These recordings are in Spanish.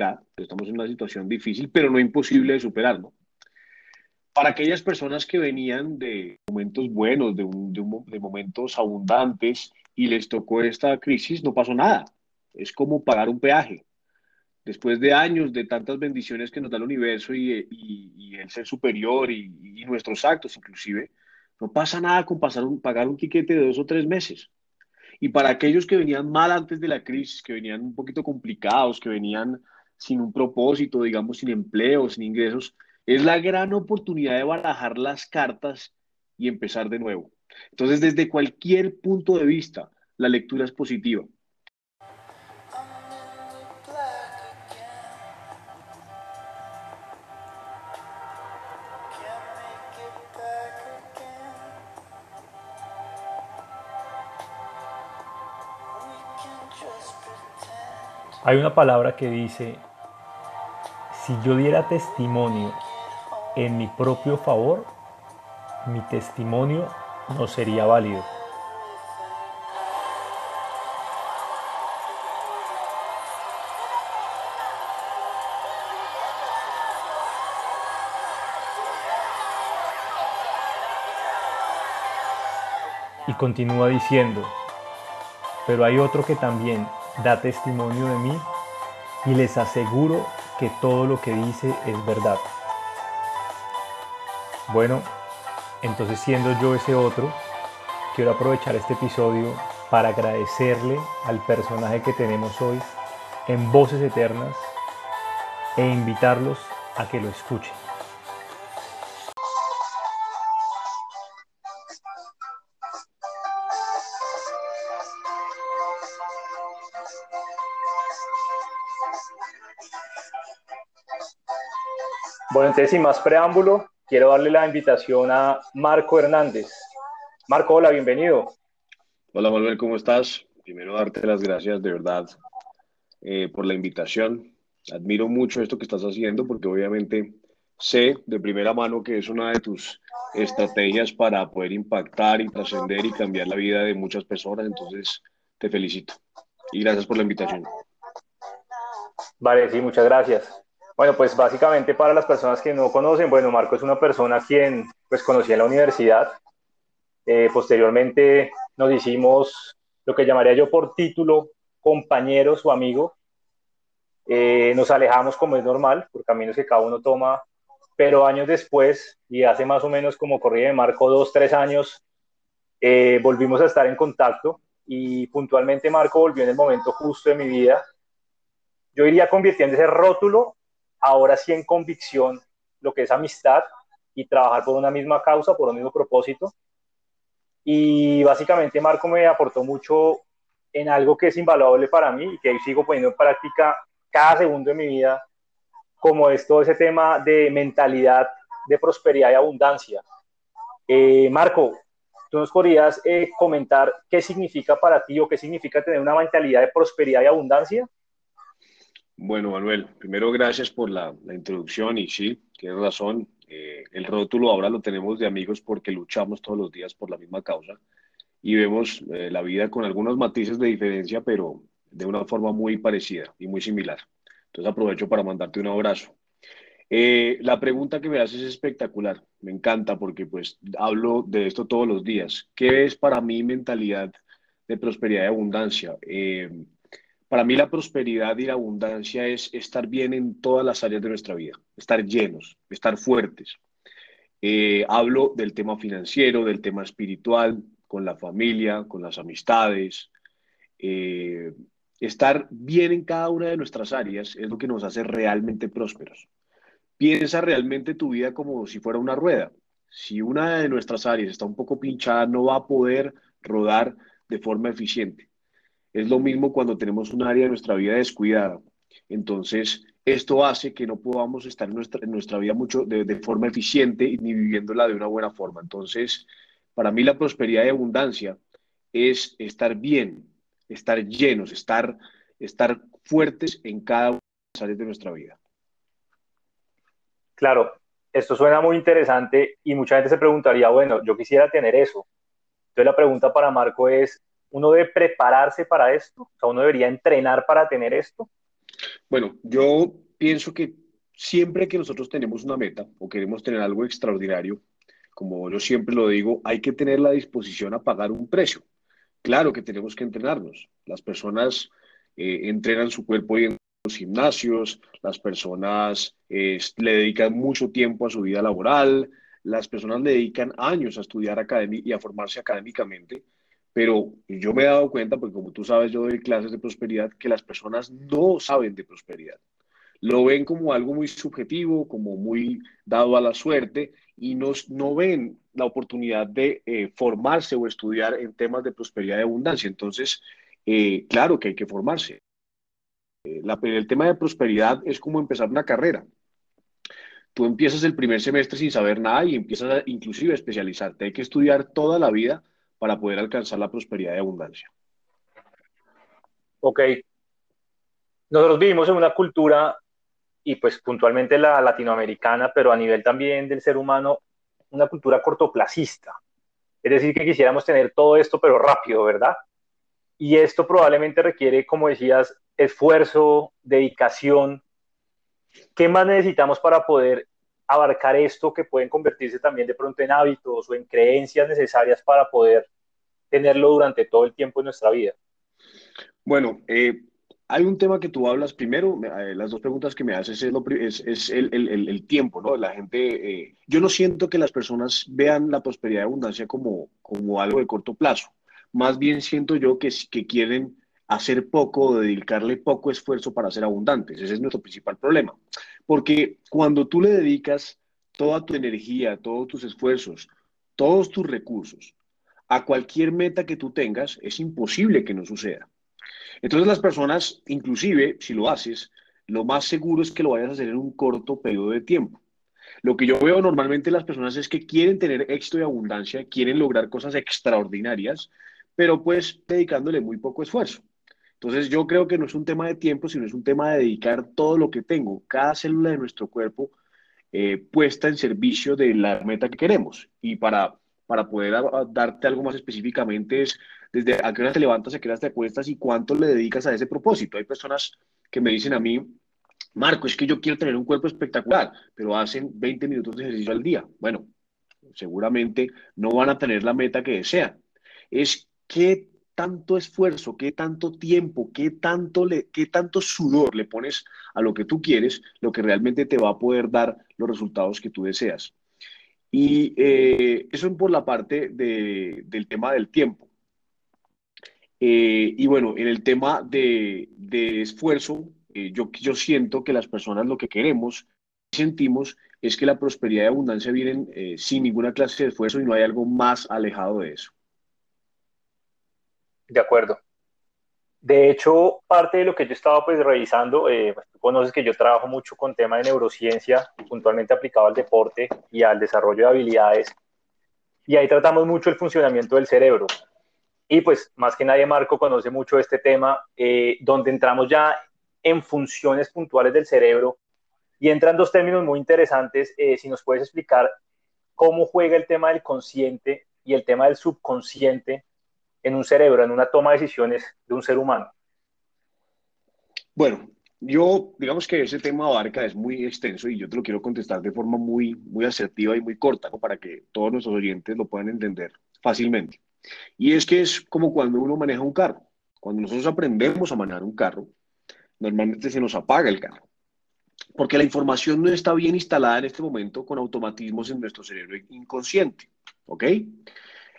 complicada, estamos en una situación difícil, pero no imposible de superar, ¿no? Para aquellas personas que venían de momentos buenos, de, de momentos abundantes y les tocó esta crisis, no pasó nada. Es como pagar un peaje después de años de tantas bendiciones que nos da el universo y, el ser superior y, nuestros actos inclusive, no pasa nada con pasar un, pagar un tiquete de dos o tres meses. Y para aquellos que venían mal antes de la crisis, que venían un poquito complicados, que venían sin un propósito, digamos, sin empleo, sin ingresos, es la gran oportunidad de barajar las cartas y empezar de nuevo. Entonces, desde cualquier punto de vista, la lectura es positiva. Hay una palabra que dice, si yo diera testimonio en mi propio favor, mi testimonio no sería válido. Y continúa diciendo, pero hay otro que también da testimonio de mí y les aseguro que todo lo que dice es verdad. Bueno, entonces siendo yo ese otro, quiero aprovechar este episodio para agradecerle al personaje que tenemos hoy en Voces Eternas e invitarlos a que lo escuchen. Bueno, entonces sin más preámbulo, quiero darle la invitación a Marco Hernández. Marco, hola, bienvenido. Hola Manuel, ¿cómo estás? Primero darte las gracias de verdad eh, por la invitación. Admiro mucho esto que estás haciendo porque obviamente sé de primera mano que es una de tus estrategias para poder impactar y trascender y cambiar la vida de muchas personas. Entonces, te felicito y gracias por la invitación. Vale, sí, muchas gracias. Bueno, pues básicamente para las personas que no conocen, bueno, Marco es una persona quien pues conocí en la universidad. Eh, posteriormente nos hicimos lo que llamaría yo por título compañeros o amigo. Eh, nos alejamos como es normal, por caminos que cada uno toma, pero años después, y hace más o menos como corría de Marco dos, tres años, eh, volvimos a estar en contacto y puntualmente Marco volvió en el momento justo de mi vida. Yo iría convirtiendo ese rótulo ahora sí en convicción lo que es amistad y trabajar por una misma causa, por un mismo propósito. Y básicamente Marco me aportó mucho en algo que es invaluable para mí y que sigo poniendo en práctica cada segundo de mi vida, como es todo ese tema de mentalidad de prosperidad y abundancia. Eh, Marco, ¿tú nos podrías eh, comentar qué significa para ti o qué significa tener una mentalidad de prosperidad y abundancia? Bueno, Manuel, primero gracias por la, introducción y sí, tienes razón. Eh, el rótulo ahora lo tenemos de amigos porque luchamos todos los días por la misma causa y vemos eh, la vida con algunos matices de diferencia, pero de una forma muy parecida y muy similar. Entonces aprovecho para mandarte un abrazo. Eh, la pregunta que me haces es espectacular, me encanta porque pues hablo de esto todos los días. ¿Qué es para mí mentalidad de prosperidad y abundancia? Para mí la prosperidad y la abundancia es estar bien en todas las áreas de nuestra vida, estar llenos, estar fuertes. Eh, hablo del tema financiero, del tema espiritual, con la familia, con las amistades. Eh, estar bien en cada una de nuestras áreas es lo que nos hace realmente prósperos. Piensa realmente tu vida como si fuera una rueda. Si una de nuestras áreas está un poco pinchada, no va a poder rodar de forma eficiente. Es lo mismo cuando tenemos un área de nuestra vida descuidada. Entonces, esto hace que no podamos estar en nuestra, nuestra vida mucho de, forma eficiente ni viviéndola de una buena forma. Entonces, para mí la prosperidad y abundancia es estar bien, estar llenos, estar, estar fuertes en cada una de las áreas de nuestra vida. Claro, esto suena muy interesante y mucha gente se preguntaría, bueno, yo quisiera tener eso. Entonces la pregunta para Marco es, uno debe prepararse para esto, o sea, uno debería entrenar para tener esto. Bueno, yo pienso que siempre que nosotros tenemos una meta o queremos tener algo extraordinario, como yo siempre lo digo, hay que tener la disposición a pagar un precio. Claro que tenemos que entrenarnos. Las personas eh, entrenan su cuerpo en los gimnasios, las personas le dedican mucho tiempo a su vida laboral, las personas le dedican años a estudiar y a formarse académicamente, pero yo me he dado cuenta, porque como tú sabes, yo doy clases de prosperidad, que las personas no saben de prosperidad lo ven como algo muy subjetivo, como muy dado a la suerte y no, no ven la oportunidad de eh, formarse o estudiar en temas de prosperidad y abundancia. Entonces, eh, claro que hay que formarse. Eh, el tema de prosperidad es como empezar una carrera. Tú empiezas el primer semestre sin saber nada y empiezas a, inclusive a especializarte. Hay que estudiar toda la vida para poder alcanzar la prosperidad y abundancia. Ok. Nosotros vivimos en una cultura y pues puntualmente la latinoamericana, pero a nivel también del ser humano, una cultura cortoplacista. Es decir, que quisiéramos tener todo esto, pero rápido, ¿verdad? Y esto probablemente requiere, como decías, esfuerzo, dedicación. ¿Qué más necesitamos para poder abarcar esto que pueden convertirse también de pronto en hábitos o en creencias necesarias para poder tenerlo durante todo el tiempo de nuestra vida? Bueno, eh, hay un tema que tú hablas, primero, eh, las dos preguntas que me haces es, el, tiempo, ¿no? La gente, eh, yo no siento que las personas vean la prosperidad y abundancia como, algo de corto plazo. Más bien siento yo que, que quieren hacer poco dedicarle poco esfuerzo para ser abundantes. Ese es nuestro principal problema. Porque cuando tú le dedicas toda tu energía, todos tus esfuerzos, todos tus recursos a cualquier meta que tú tengas, es imposible que no suceda. Entonces las personas, inclusive si lo haces, lo más seguro es que lo vayas a hacer en un corto periodo de tiempo. Lo que yo veo normalmente en las personas es que quieren tener éxito y abundancia, quieren lograr cosas extraordinarias, pero pues dedicándole muy poco esfuerzo. Entonces yo creo que no es un tema de tiempo, sino es un tema de dedicar todo lo que tengo, cada célula de nuestro cuerpo eh, puesta en servicio de la meta que queremos. Y para, para poder darte algo más específicamente es desde a qué hora te levantas, a qué hora te acuestas y cuánto le dedicas a ese propósito. Hay personas que me dicen a mí, Marco, es que yo quiero tener un cuerpo espectacular, pero hacen 20 minutos de ejercicio al día. Bueno, seguramente no van a tener la meta que desean. Es qué tanto esfuerzo, qué tanto tiempo, qué tanto, le, qué tanto sudor le pones a lo que tú quieres, lo que realmente te va a poder dar los resultados que tú deseas. Y eh, eso es por la parte del tema del tiempo. Eh, y bueno, en el tema de, esfuerzo, eh, yo, yo siento que las personas lo que queremos, sentimos, es que la prosperidad y abundancia vienen eh, sin ninguna clase de esfuerzo y no hay algo más alejado de eso. De acuerdo. De hecho, parte de lo que yo estaba pues revisando, pues, tú conoces que yo trabajo mucho con tema de neurociencia, puntualmente aplicado al deporte y al desarrollo de habilidades. Y ahí tratamos mucho el funcionamiento del cerebro. Y pues más que nadie Marco conoce mucho este tema, eh, donde entramos ya en funciones puntuales del cerebro y entran dos términos muy interesantes. Eh, si nos puedes explicar cómo juega el tema del consciente y el tema del subconsciente en un cerebro, en una toma de decisiones de un ser humano. Bueno, yo digamos que ese tema abarca, es muy extenso y yo te lo quiero contestar de forma muy, muy asertiva y muy corta, para que todos nuestros oyentes lo puedan entender fácilmente. Y es que es como cuando uno maneja un carro. Cuando nosotros aprendemos a manejar un carro, normalmente se nos apaga el carro. Porque la información no está bien instalada en este momento con automatismos en nuestro cerebro inconsciente. ¿Ok?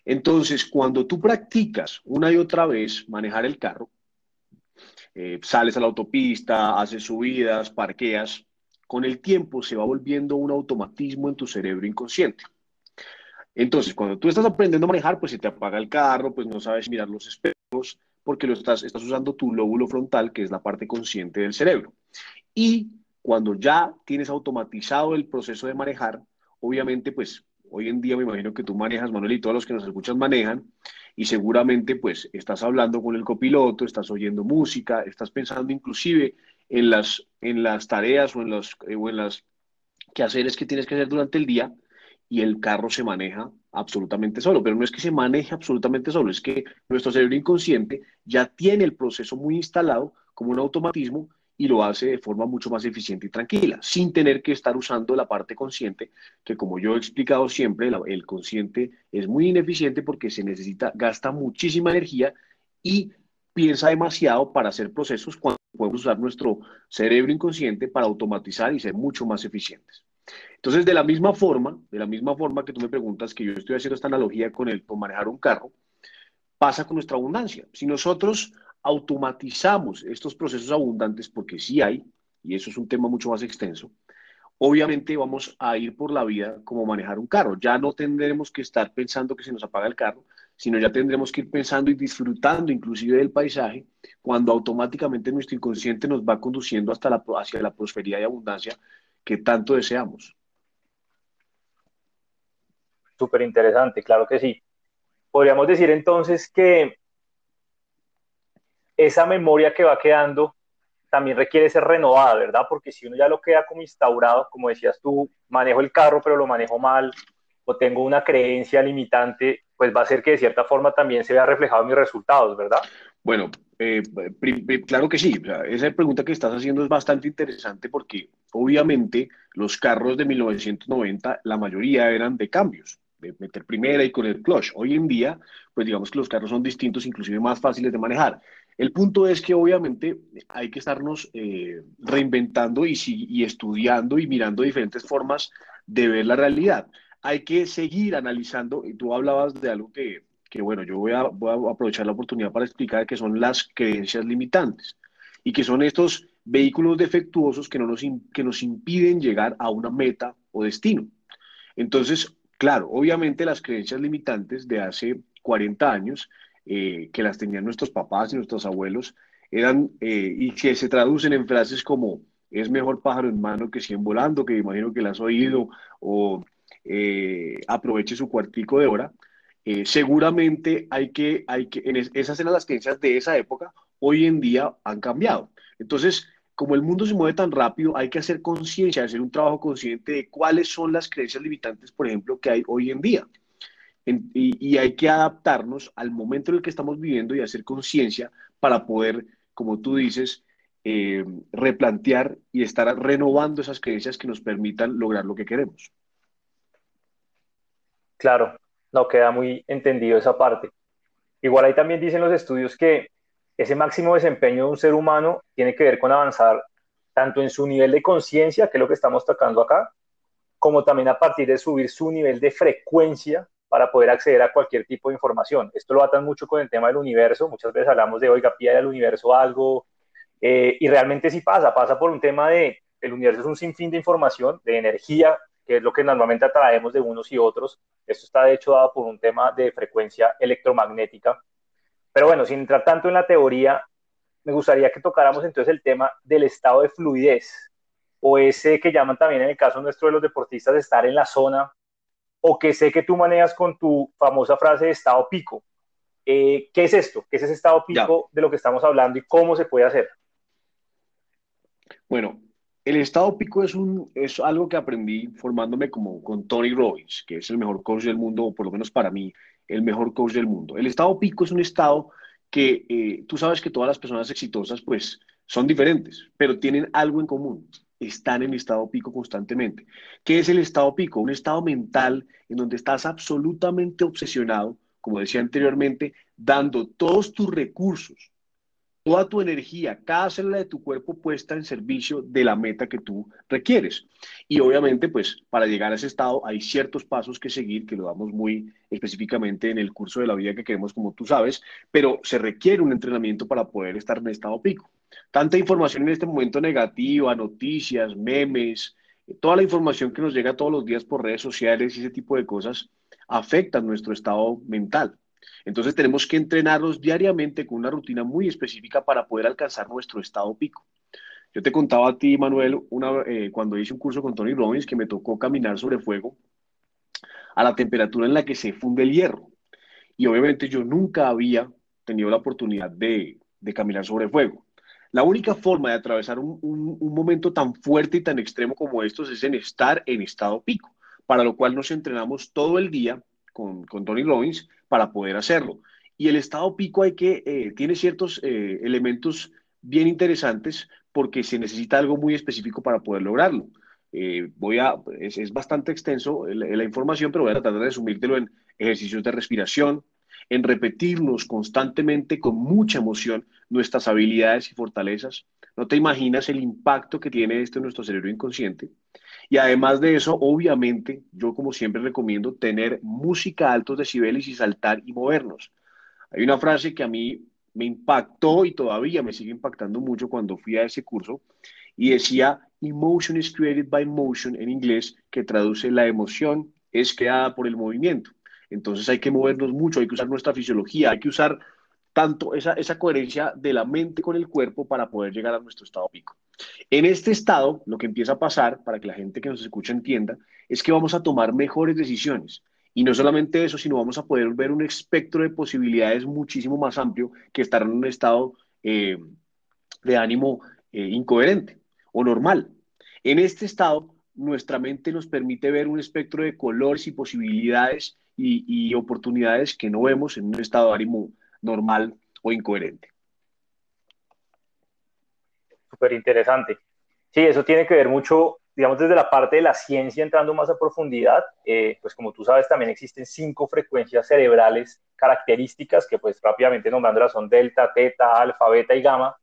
Entonces, cuando tú practicas una y otra vez manejar el carro, eh, sales a la autopista, haces subidas, parqueas, con el tiempo se va volviendo un automatismo en tu cerebro inconsciente. Entonces, cuando tú estás aprendiendo a manejar, pues se te apaga el carro, pues no sabes mirar los espejos, porque lo estás, estás usando tu lóbulo frontal, que es la parte consciente del cerebro. Y cuando ya tienes automatizado el proceso de manejar, obviamente, pues hoy en día me imagino que tú manejas, Manuel, y todos los que nos escuchan manejan, y seguramente pues estás hablando con el copiloto, estás oyendo música, estás pensando inclusive en las, en las tareas o en, los, eh, o en las quehaceres que tienes que hacer durante el día, y el carro se maneja absolutamente solo. Pero no es que se maneje absolutamente solo, es que nuestro cerebro inconsciente ya tiene el proceso muy instalado como un automatismo y lo hace de forma mucho más eficiente y tranquila, sin tener que estar usando la parte consciente, que como yo he explicado siempre, el consciente es muy ineficiente porque se necesita, gasta muchísima energía y piensa demasiado para hacer procesos cuando podemos usar nuestro cerebro inconsciente para automatizar y ser mucho más eficientes. Entonces, de la misma forma, de la misma forma que tú me preguntas que yo estoy haciendo esta analogía con el con manejar un carro, pasa con nuestra abundancia. Si nosotros automatizamos estos procesos abundantes, porque sí hay, y eso es un tema mucho más extenso, obviamente vamos a ir por la vida como manejar un carro. Ya no tendremos que estar pensando que se nos apaga el carro, sino ya tendremos que ir pensando y disfrutando inclusive del paisaje cuando automáticamente nuestro inconsciente nos va conduciendo hasta la, hacia la prosperidad y abundancia que tanto deseamos. Súper interesante, claro que sí. Podríamos decir entonces que esa memoria que va quedando también requiere ser renovada, ¿verdad? Porque si uno ya lo queda como instaurado, como decías tú, manejo el carro pero lo manejo mal, o tengo una creencia limitante, pues va a ser que de cierta forma también se vea reflejado en mis resultados, ¿verdad? Bueno, eh, claro que sí. esa pregunta que estás haciendo es bastante interesante porque obviamente los carros de 1990, la mayoría eran de cambios, de meter primera y con el clutch. Hoy en día, pues digamos que los carros son distintos, inclusive más fáciles de manejar. El punto es que obviamente hay que estarnos eh, reinventando y, y estudiando y mirando diferentes formas de ver la realidad. Hay que seguir analizando, y tú hablabas de algo que, que bueno, yo voy a, voy a aprovechar la oportunidad para explicar que son las creencias limitantes y que son estos vehículos defectuosos que, no nos, que nos impiden llegar a una meta o destino. Entonces, claro, obviamente las creencias limitantes de hace 40 años eh, que las tenían nuestros papás y nuestros abuelos, eran, eh, y que se traducen en frases como, es mejor pájaro en mano que cien volando, que imagino que las has oído, o eh, aproveche su cuartico de hora, seguramente hay que, hay que, en esas eran las creencias de esa época, hoy en día han cambiado. Entonces, como el mundo se mueve tan rápido, hay que hacer conciencia, hacer un trabajo consciente de cuáles son las creencias limitantes, por ejemplo, que hay hoy en día y, hay que adaptarnos al momento en el que estamos viviendo y hacer conciencia para poder, como tú dices, eh, replantear y estar renovando esas creencias que nos permitan lograr lo que queremos. Claro, no queda muy entendido esa parte. Igual ahí también dicen los estudios que ese máximo desempeño de un ser humano tiene que ver con avanzar tanto en su nivel de conciencia, que es lo que estamos tocando acá, como también a partir de subir su nivel de frecuencia para poder acceder a cualquier tipo de información. Esto lo atan mucho con el tema del universo. Muchas veces hablamos de, oiga, pide al universo algo, eh, y realmente sí pasa, pasa por un tema de, el universo es un sinfín de información, de energía, que es lo que normalmente atraemos de unos y otros. Esto está de hecho dado por un tema de frecuencia electromagnética. Pero bueno, sin entrar tanto en la teoría, me gustaría que tocáramos entonces el tema del estado de fluidez, o ese que llaman también en el caso nuestro de los deportistas, estar en la zona o que sé que tú manejas con tu famosa frase de estado pico. Eh, ¿Qué es esto? ¿Qué es ese estado pico de lo que estamos hablando y cómo se puede hacer? Bueno, el estado pico es, un, es algo que aprendí formándome como con Tony Robbins, que es el mejor coach del mundo, o por lo menos para mí, el mejor coach del mundo. El estado pico es un estado que eh, tú sabes que todas las personas exitosas pues son diferentes, pero tienen algo en común están en estado pico constantemente. ¿Qué es el estado pico? Un estado mental en donde estás absolutamente obsesionado, como decía anteriormente, dando todos tus recursos, toda tu energía, cada célula de tu cuerpo puesta en servicio de la meta que tú requieres. Y obviamente, pues para llegar a ese estado hay ciertos pasos que seguir, que lo damos muy específicamente en el curso de la vida que queremos, como tú sabes, pero se requiere un entrenamiento para poder estar en estado pico. Tanta información en este momento negativa, noticias, memes, toda la información que nos llega todos los días por redes sociales y ese tipo de cosas afecta nuestro estado mental. Entonces tenemos que entrenarnos diariamente con una rutina muy específica para poder alcanzar nuestro estado pico. Yo te contaba a ti, Manuel, una, eh, cuando hice un curso con Tony Robbins que me tocó caminar sobre fuego a la temperatura en la que se funde el hierro. Y obviamente yo nunca había tenido la oportunidad de, de caminar sobre fuego. La única forma de atravesar un, un, momento tan fuerte y tan extremo como estos es en estar en estado pico, para lo cual nos entrenamos todo el día con, con Tony Robbins para poder hacerlo. Y el estado pico hay que, eh, tiene ciertos eh, elementos bien interesantes porque se necesita algo muy específico para poder lograrlo. Eh, voy a, es, bastante extenso la, la, información, pero voy a tratar de resumírtelo en ejercicios de respiración, en repetirnos constantemente con mucha emoción nuestras habilidades y fortalezas. No te imaginas el impacto que tiene esto en nuestro cerebro inconsciente. Y además de eso, obviamente, yo como siempre recomiendo tener música a altos decibeles y saltar y movernos. Hay una frase que a mí me impactó y todavía me sigue impactando mucho cuando fui a ese curso y decía, emotion is created by motion en inglés, que traduce la emoción es creada por el movimiento. Entonces hay que movernos mucho, hay que usar nuestra fisiología, hay que usar tanto esa, esa coherencia de la mente con el cuerpo para poder llegar a nuestro estado pico. En este estado, lo que empieza a pasar, para que la gente que nos escucha entienda, es que vamos a tomar mejores decisiones. Y no solamente eso, sino vamos a poder ver un espectro de posibilidades muchísimo más amplio que estar en un estado eh, de ánimo eh, incoherente o normal. En este estado, nuestra mente nos permite ver un espectro de colores y posibilidades y, oportunidades que no vemos en un estado de ánimo normal o incoherente. Súper interesante. Sí, eso tiene que ver mucho, digamos, desde la parte de la ciencia, entrando más a profundidad, eh, pues como tú sabes, también existen cinco frecuencias cerebrales características que pues rápidamente nombrándolas son delta, teta, alfa, beta y gamma.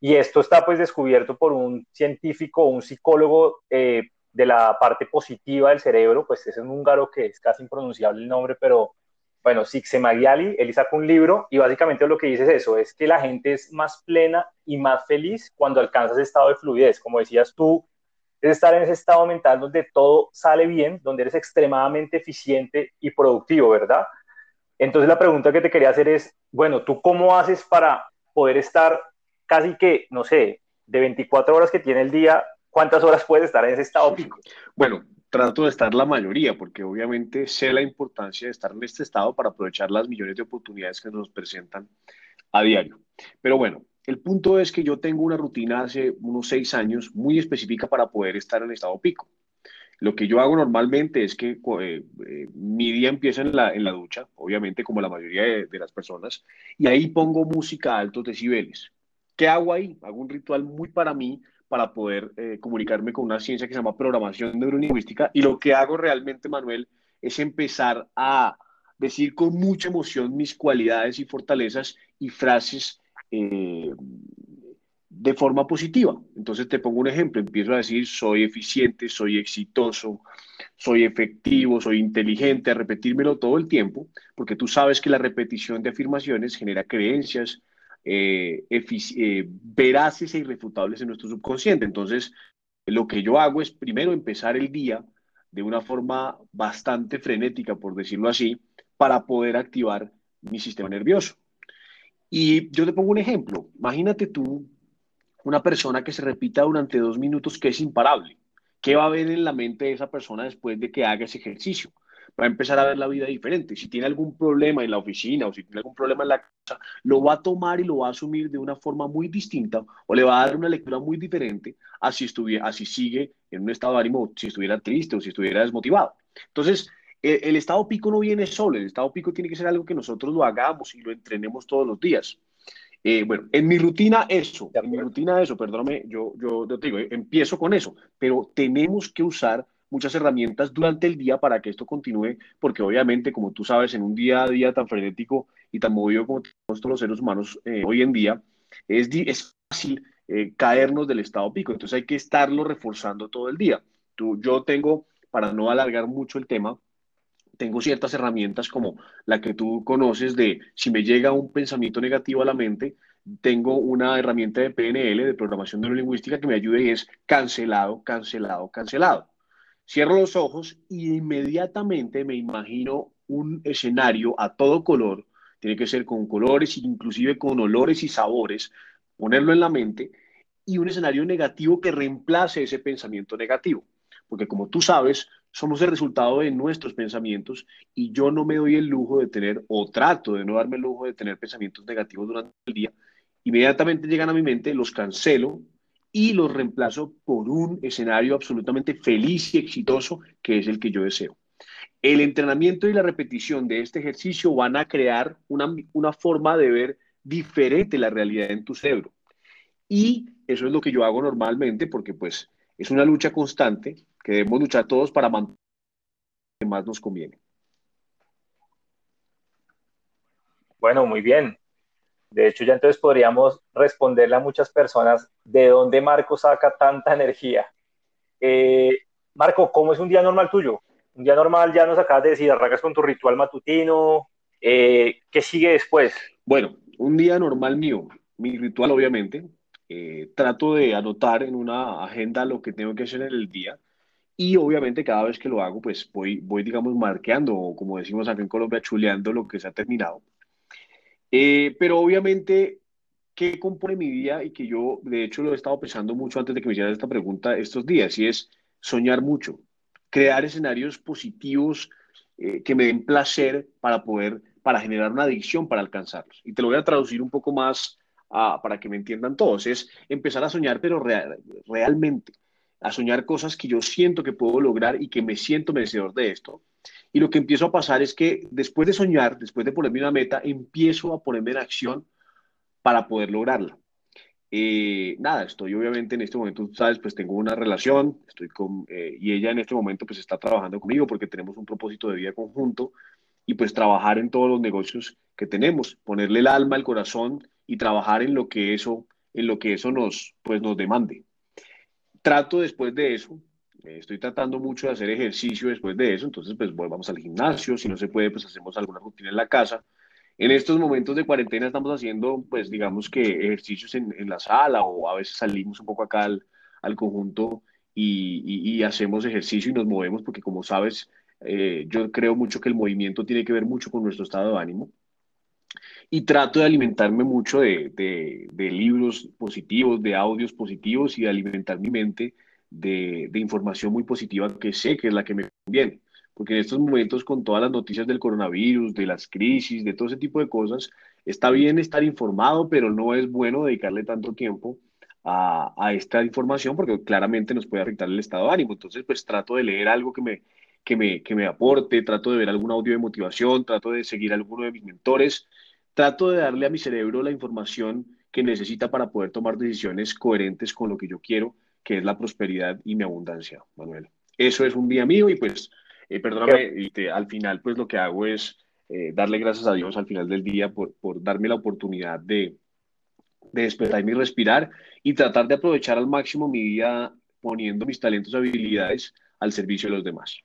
Y esto está pues descubierto por un científico, un psicólogo eh, de la parte positiva del cerebro, pues es un húngaro que es casi impronunciable el nombre, pero bueno, Magiali, él sacó un libro y básicamente lo que dice es eso, es que la gente es más plena y más feliz cuando alcanza ese estado de fluidez. Como decías tú, es estar en ese estado mental donde todo sale bien, donde eres extremadamente eficiente y productivo, ¿verdad? Entonces la pregunta que te quería hacer es, bueno, ¿tú cómo haces para poder estar casi que, no sé, de 24 horas que tiene el día, ¿cuántas horas puedes estar en ese estado pico? Bueno, trato de estar la mayoría, porque obviamente sé la importancia de estar en este estado para aprovechar las millones de oportunidades que nos presentan a diario. Pero bueno, el punto es que yo tengo una rutina hace unos seis años muy específica para poder estar en estado pico. Lo que yo hago normalmente es que eh, eh, mi día empieza en la, en la, ducha, obviamente como la mayoría de, de las personas, y ahí pongo música a altos decibeles. ¿Qué hago ahí? Hago un ritual muy para mí para poder eh, comunicarme con una ciencia que se llama programación neurolingüística. Y lo que hago realmente, Manuel, es empezar a decir con mucha emoción mis cualidades y fortalezas y frases eh, de forma positiva. Entonces te pongo un ejemplo, empiezo a decir soy eficiente, soy exitoso, soy efectivo, soy inteligente, a repetírmelo todo el tiempo, porque tú sabes que la repetición de afirmaciones genera creencias, eh, eh, veraces e irrefutables en nuestro subconsciente. Entonces, lo que yo hago es primero empezar el día de una forma bastante frenética, por decirlo así, para poder activar mi sistema nervioso. Y yo te pongo un ejemplo. Imagínate tú una persona que se repita durante dos minutos que es imparable. ¿Qué va a haber en la mente de esa persona después de que haga ese ejercicio? Va a empezar a ver la vida diferente. Si tiene algún problema en la oficina o si tiene algún problema en la casa, lo va a tomar y lo va a asumir de una forma muy distinta o le va a dar una lectura muy diferente a si, estuviera, así sigue en un estado de ánimo, si estuviera triste o si estuviera desmotivado. Entonces, el, estado pico no viene solo, el estado pico tiene que ser algo que nosotros lo hagamos y lo entrenemos todos los días. Eh, bueno, en mi rutina eso, en mi rutina eso, perdóname, yo, yo, yo te digo, empiezo con eso, pero tenemos que usar muchas herramientas durante el día para que esto continúe, porque obviamente, como tú sabes, en un día a día tan frenético y tan movido como todos los seres humanos eh, hoy en día, es, es fácil eh, caernos del estado pico, entonces hay que estarlo reforzando todo el día. Tú, yo tengo, para no alargar mucho el tema, tengo ciertas herramientas como la que tú conoces de si me llega un pensamiento negativo a la mente, tengo una herramienta de PNL, de programación neurolingüística, que me ayude y es cancelado, cancelado, cancelado. Cierro los ojos y inmediatamente me imagino un escenario a todo color, tiene que ser con colores, inclusive con olores y sabores, ponerlo en la mente, y un escenario negativo que reemplace ese pensamiento negativo. Porque como tú sabes, somos el resultado de nuestros pensamientos y yo no me doy el lujo de tener, o trato de no darme el lujo de tener pensamientos negativos durante el día. Inmediatamente llegan a mi mente, los cancelo y los reemplazo por un escenario absolutamente feliz y exitoso que es el que yo deseo. El entrenamiento y la repetición de este ejercicio van a crear una, una forma de ver diferente la realidad en tu cerebro. Y eso es lo que yo hago normalmente porque pues es una lucha constante que debemos luchar todos para mantener lo que más nos conviene. Bueno, muy bien. De hecho, ya entonces podríamos responderle a muchas personas de dónde Marco saca tanta energía. Eh, Marco, ¿cómo es un día normal tuyo? Un día normal, ya nos acabas de decir, arrancas con tu ritual matutino. Eh, ¿Qué sigue después? Bueno, un día normal mío, mi ritual obviamente, eh, trato de anotar en una agenda lo que tengo que hacer en el día y obviamente cada vez que lo hago, pues voy, voy digamos, marqueando o como decimos acá en Colombia, chuleando lo que se ha terminado. Eh, pero obviamente, ¿qué compone mi día? Y que yo, de hecho, lo he estado pensando mucho antes de que me hicieras esta pregunta estos días, y es soñar mucho, crear escenarios positivos eh, que me den placer para poder, para generar una adicción para alcanzarlos. Y te lo voy a traducir un poco más para que me entiendan todos. Es empezar a soñar, pero realmente, a soñar cosas que yo siento que puedo lograr y que me siento merecedor de esto. Y lo que empiezo a pasar es que después de soñar, después de ponerme una meta, empiezo a ponerme en acción para poder lograrla. Eh, nada, estoy obviamente en este momento, tú sabes, pues tengo una relación, estoy con, eh, y ella en este momento pues está trabajando conmigo porque tenemos un propósito de vida conjunto y pues trabajar en todos los negocios que tenemos, ponerle el alma, el corazón y trabajar en lo que eso, en lo que eso nos, pues nos demande. Trato después de eso, eh, estoy tratando mucho de hacer ejercicio después de eso, entonces pues volvamos al gimnasio, si no se puede pues hacemos alguna rutina en la casa en estos momentos de cuarentena estamos haciendo, pues digamos que ejercicios en, en la sala o a veces salimos un poco acá al, al conjunto y, y, hacemos ejercicio y nos movemos porque como sabes, eh, yo creo mucho que el movimiento tiene que ver mucho con nuestro estado de ánimo. Y trato de alimentarme mucho de, de, libros positivos, de audios positivos y de alimentar mi mente de, de información muy positiva que sé que es la que me conviene porque en estos momentos con todas las noticias del coronavirus, de las crisis, de todo ese tipo de cosas, está bien estar informado, pero no es bueno dedicarle tanto tiempo a, a, esta información porque claramente nos puede afectar el estado de ánimo. Entonces, pues trato de leer algo que me, que me, que me aporte, trato de ver algún audio de motivación, trato de seguir a alguno de mis mentores, trato de darle a mi cerebro la información que necesita para poder tomar decisiones coherentes con lo que yo quiero, que es la prosperidad y mi abundancia, Manuel. Eso es un día mío y pues eh, perdóname, y al final pues lo que hago es eh, darle gracias a Dios al final del día por, por darme la oportunidad de, de despertar y respirar y tratar de aprovechar al máximo mi día poniendo mis talentos y habilidades al servicio de los demás.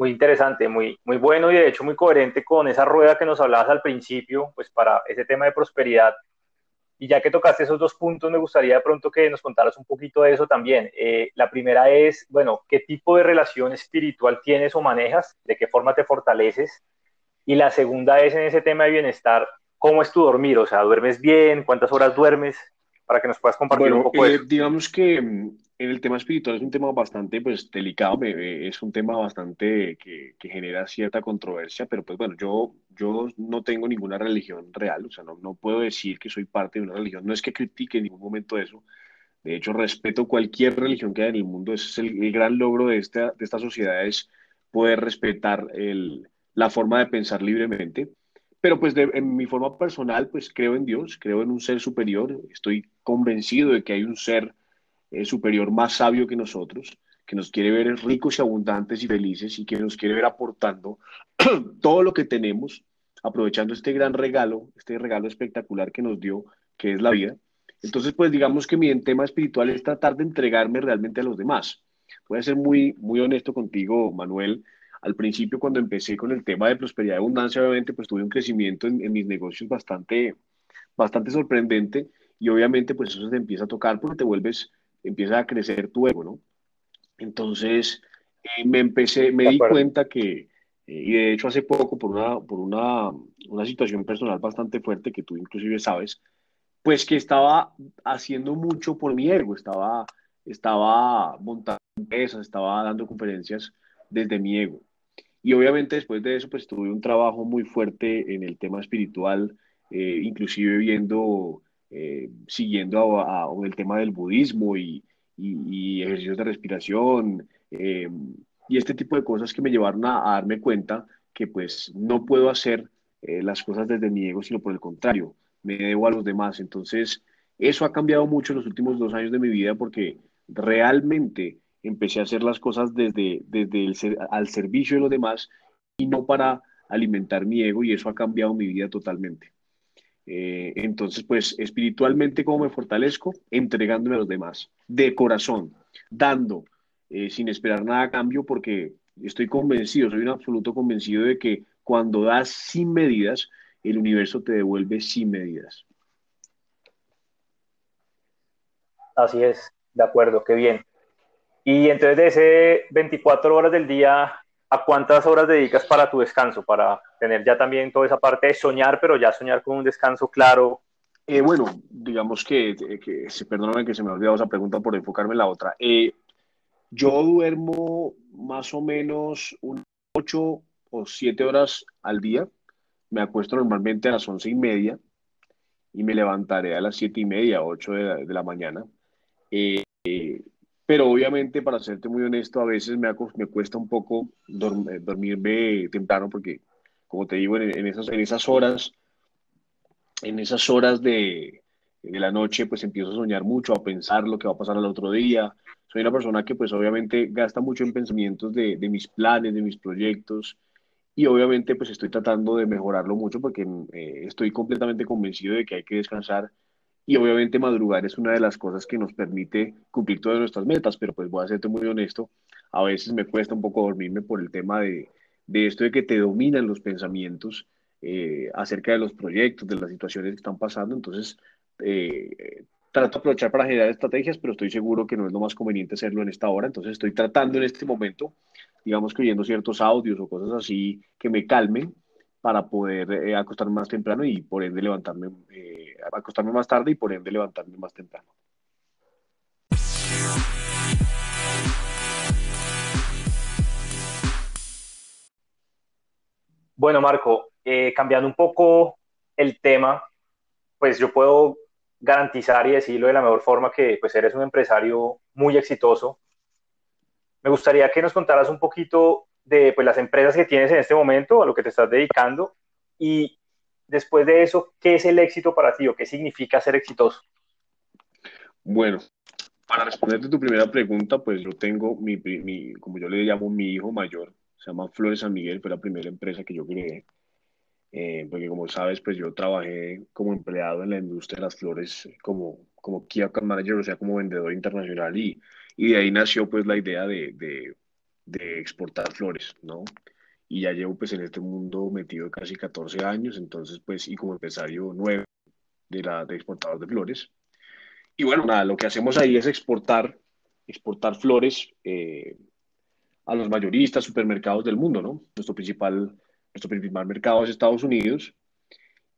Muy interesante, muy, muy bueno y de hecho muy coherente con esa rueda que nos hablabas al principio, pues para ese tema de prosperidad y ya que tocaste esos dos puntos, me gustaría de pronto que nos contaras un poquito de eso también. Eh, la primera es, bueno, ¿qué tipo de relación espiritual tienes o manejas? ¿De qué forma te fortaleces? Y la segunda es en ese tema de bienestar, ¿cómo es tu dormir? O sea, ¿duermes bien? ¿Cuántas horas duermes? Para que nos puedas compartir un poco eh, Digamos que mm, en el tema espiritual es un tema bastante pues delicado, es un tema bastante que, que, genera cierta controversia, pero pues bueno, yo, yo no tengo ninguna religión real, o sea, no, no puedo decir que soy parte de una religión, no es que critique en ningún momento eso, de hecho respeto cualquier religión que haya en el mundo, ese es el, el gran logro de esta, de esta sociedad, es poder respetar el, la forma de pensar libremente. Pero pues de, en mi forma personal, pues creo en Dios, creo en un ser superior, estoy convencido de que hay un ser eh, superior más sabio que nosotros, que nos quiere ver ricos y abundantes y felices y que nos quiere ver aportando todo lo que tenemos, aprovechando este gran regalo, este regalo espectacular que nos dio, que es la vida. Entonces, pues digamos que mi tema espiritual es tratar de entregarme realmente a los demás. Voy a ser muy, muy honesto contigo, Manuel. Al principio, cuando empecé con el tema de prosperidad y abundancia, obviamente, pues tuve un crecimiento en, en mis negocios bastante, bastante sorprendente y obviamente, pues eso te empieza a tocar porque te vuelves empieza a crecer tu ego, ¿no? Entonces, eh, me empecé, me di cuenta que, eh, y de hecho hace poco, por, una, por una, una situación personal bastante fuerte que tú inclusive sabes, pues que estaba haciendo mucho por mi ego, estaba, estaba montando empresas, estaba dando conferencias desde mi ego. Y obviamente después de eso, pues tuve un trabajo muy fuerte en el tema espiritual, eh, inclusive viendo eh, siguiendo el tema del budismo y, ejercicios de respiración eh, y este tipo de cosas que me llevaron a, darme cuenta que pues no puedo hacer eh, las cosas desde mi ego, sino por el contrario, me debo a los demás. Entonces, eso ha cambiado mucho en los últimos dos años de mi vida porque realmente empecé a hacer las cosas desde, desde el al servicio de los demás y no para alimentar mi ego y eso ha cambiado mi vida totalmente. Eh, entonces, pues espiritualmente, ¿cómo me fortalezco? Entregándome a los demás, de corazón, dando, eh, sin esperar nada a cambio, porque estoy convencido, soy un absoluto convencido de que cuando das sin medidas, el universo te devuelve sin medidas. Así es, de acuerdo, qué bien. Y entonces de ese 24 horas del día, ¿a cuántas horas dedicas para tu descanso? Para tener ya también toda esa parte de soñar, pero ya soñar con un descanso claro. Eh, bueno, digamos que, que, perdóname que se me ha olvidado esa pregunta por enfocarme en la otra. Eh, yo duermo más o menos un 8 o 7 horas al día. Me acuesto normalmente a las once y media y me levantaré a las siete y media, 8 de la, mañana. Eh, pero obviamente, para serte muy honesto, a veces me, me cuesta un poco eh, dormirme temprano porque, como te digo, en, esas, en esas horas, en esas horas de, de, la noche, pues empiezo a soñar mucho, a pensar lo que va a pasar al otro día. Soy una persona que pues obviamente gasta mucho en pensamientos de, de mis planes, de mis proyectos y obviamente pues estoy tratando de mejorarlo mucho porque eh, estoy completamente convencido de que hay que descansar y obviamente madrugar es una de las cosas que nos permite cumplir todas nuestras metas, pero pues voy a serte muy honesto, a veces me cuesta un poco dormirme por el tema de, de esto de que te dominan los pensamientos eh, acerca de los proyectos, de las situaciones que están pasando, entonces eh, trato de aprovechar para generar estrategias, pero estoy seguro que no es lo más conveniente hacerlo en esta hora, entonces estoy tratando en este momento, digamos que oyendo ciertos audios o cosas así que me calmen para poder eh, acostarme más temprano y por ende levantarme, eh, acostarme más tarde y por ende levantarme más temprano. Bueno, Marco, eh, cambiando un poco el tema, pues yo puedo garantizar y decirlo de la mejor forma que pues eres un empresario muy exitoso. Me gustaría que nos contaras un poquito de pues, las empresas que tienes en este momento, a lo que te estás dedicando, y después de eso, ¿qué es el éxito para ti o qué significa ser exitoso? Bueno, para responderte tu primera pregunta, pues yo tengo mi, como yo le llamo mi hijo mayor, se llama Flores San Miguel, fue la primera empresa que yo creé. Eh, porque como sabes, pues yo trabajé como empleado en la industria de las flores como, como Key Account Manager, o sea, como vendedor internacional y, y de ahí nació pues la idea de, de, de exportar flores, ¿no? Y ya llevo pues en este mundo metido casi 14 años, entonces pues y como empresario nueve de la de exportador de flores. Y bueno, nada, lo que hacemos ahí es exportar, exportar flores eh, a los mayoristas, supermercados del mundo, ¿no? Nuestro principal, nuestro principal mercado es Estados Unidos.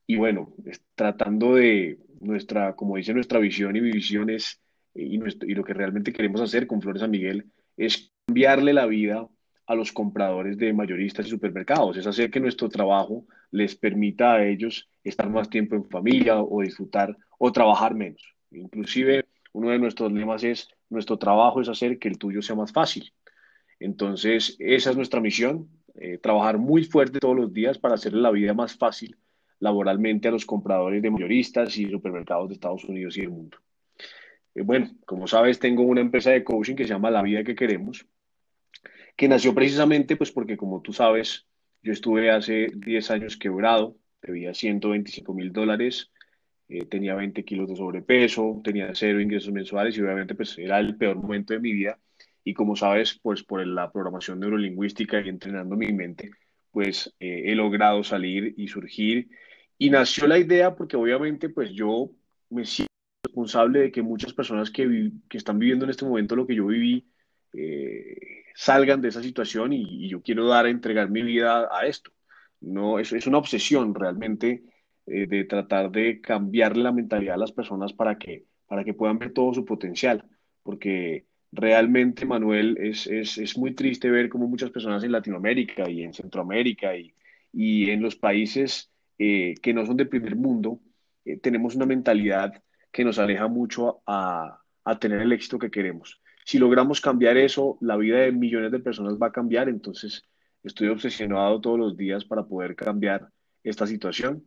Y bueno, tratando de nuestra, como dice nuestra visión y mi visión es, y, nuestro, y lo que realmente queremos hacer con Flores San Miguel es cambiarle la vida a los compradores de mayoristas y supermercados, es hacer que nuestro trabajo les permita a ellos estar más tiempo en familia o disfrutar o trabajar menos. Inclusive uno de nuestros lemas es, nuestro trabajo es hacer que el tuyo sea más fácil. Entonces, esa es nuestra misión, eh, trabajar muy fuerte todos los días para hacerle la vida más fácil laboralmente a los compradores de mayoristas y supermercados de Estados Unidos y del mundo. Eh, bueno, como sabes, tengo una empresa de coaching que se llama La Vida que Queremos que nació precisamente pues porque como tú sabes, yo estuve hace 10 años quebrado, debía 125 mil dólares, eh, tenía 20 kilos de sobrepeso, tenía cero ingresos mensuales y obviamente pues era el peor momento de mi vida. Y como sabes pues por la programación neurolingüística y entrenando mi mente pues eh, he logrado salir y surgir. Y nació la idea porque obviamente pues yo me siento responsable de que muchas personas que, que están viviendo en este momento lo que yo viví eh, salgan de esa situación y, yo quiero dar a entregar mi vida a esto. No, es, es una obsesión realmente eh, de tratar de cambiar la mentalidad de las personas para que, para que puedan ver todo su potencial, porque realmente, Manuel, es, es, es muy triste ver cómo muchas personas en Latinoamérica y en Centroamérica y, y en los países eh, que no son de primer mundo, eh, tenemos una mentalidad que nos aleja mucho a, a tener el éxito que queremos. Si logramos cambiar eso, la vida de millones de personas va a cambiar. Entonces, estoy obsesionado todos los días para poder cambiar esta situación.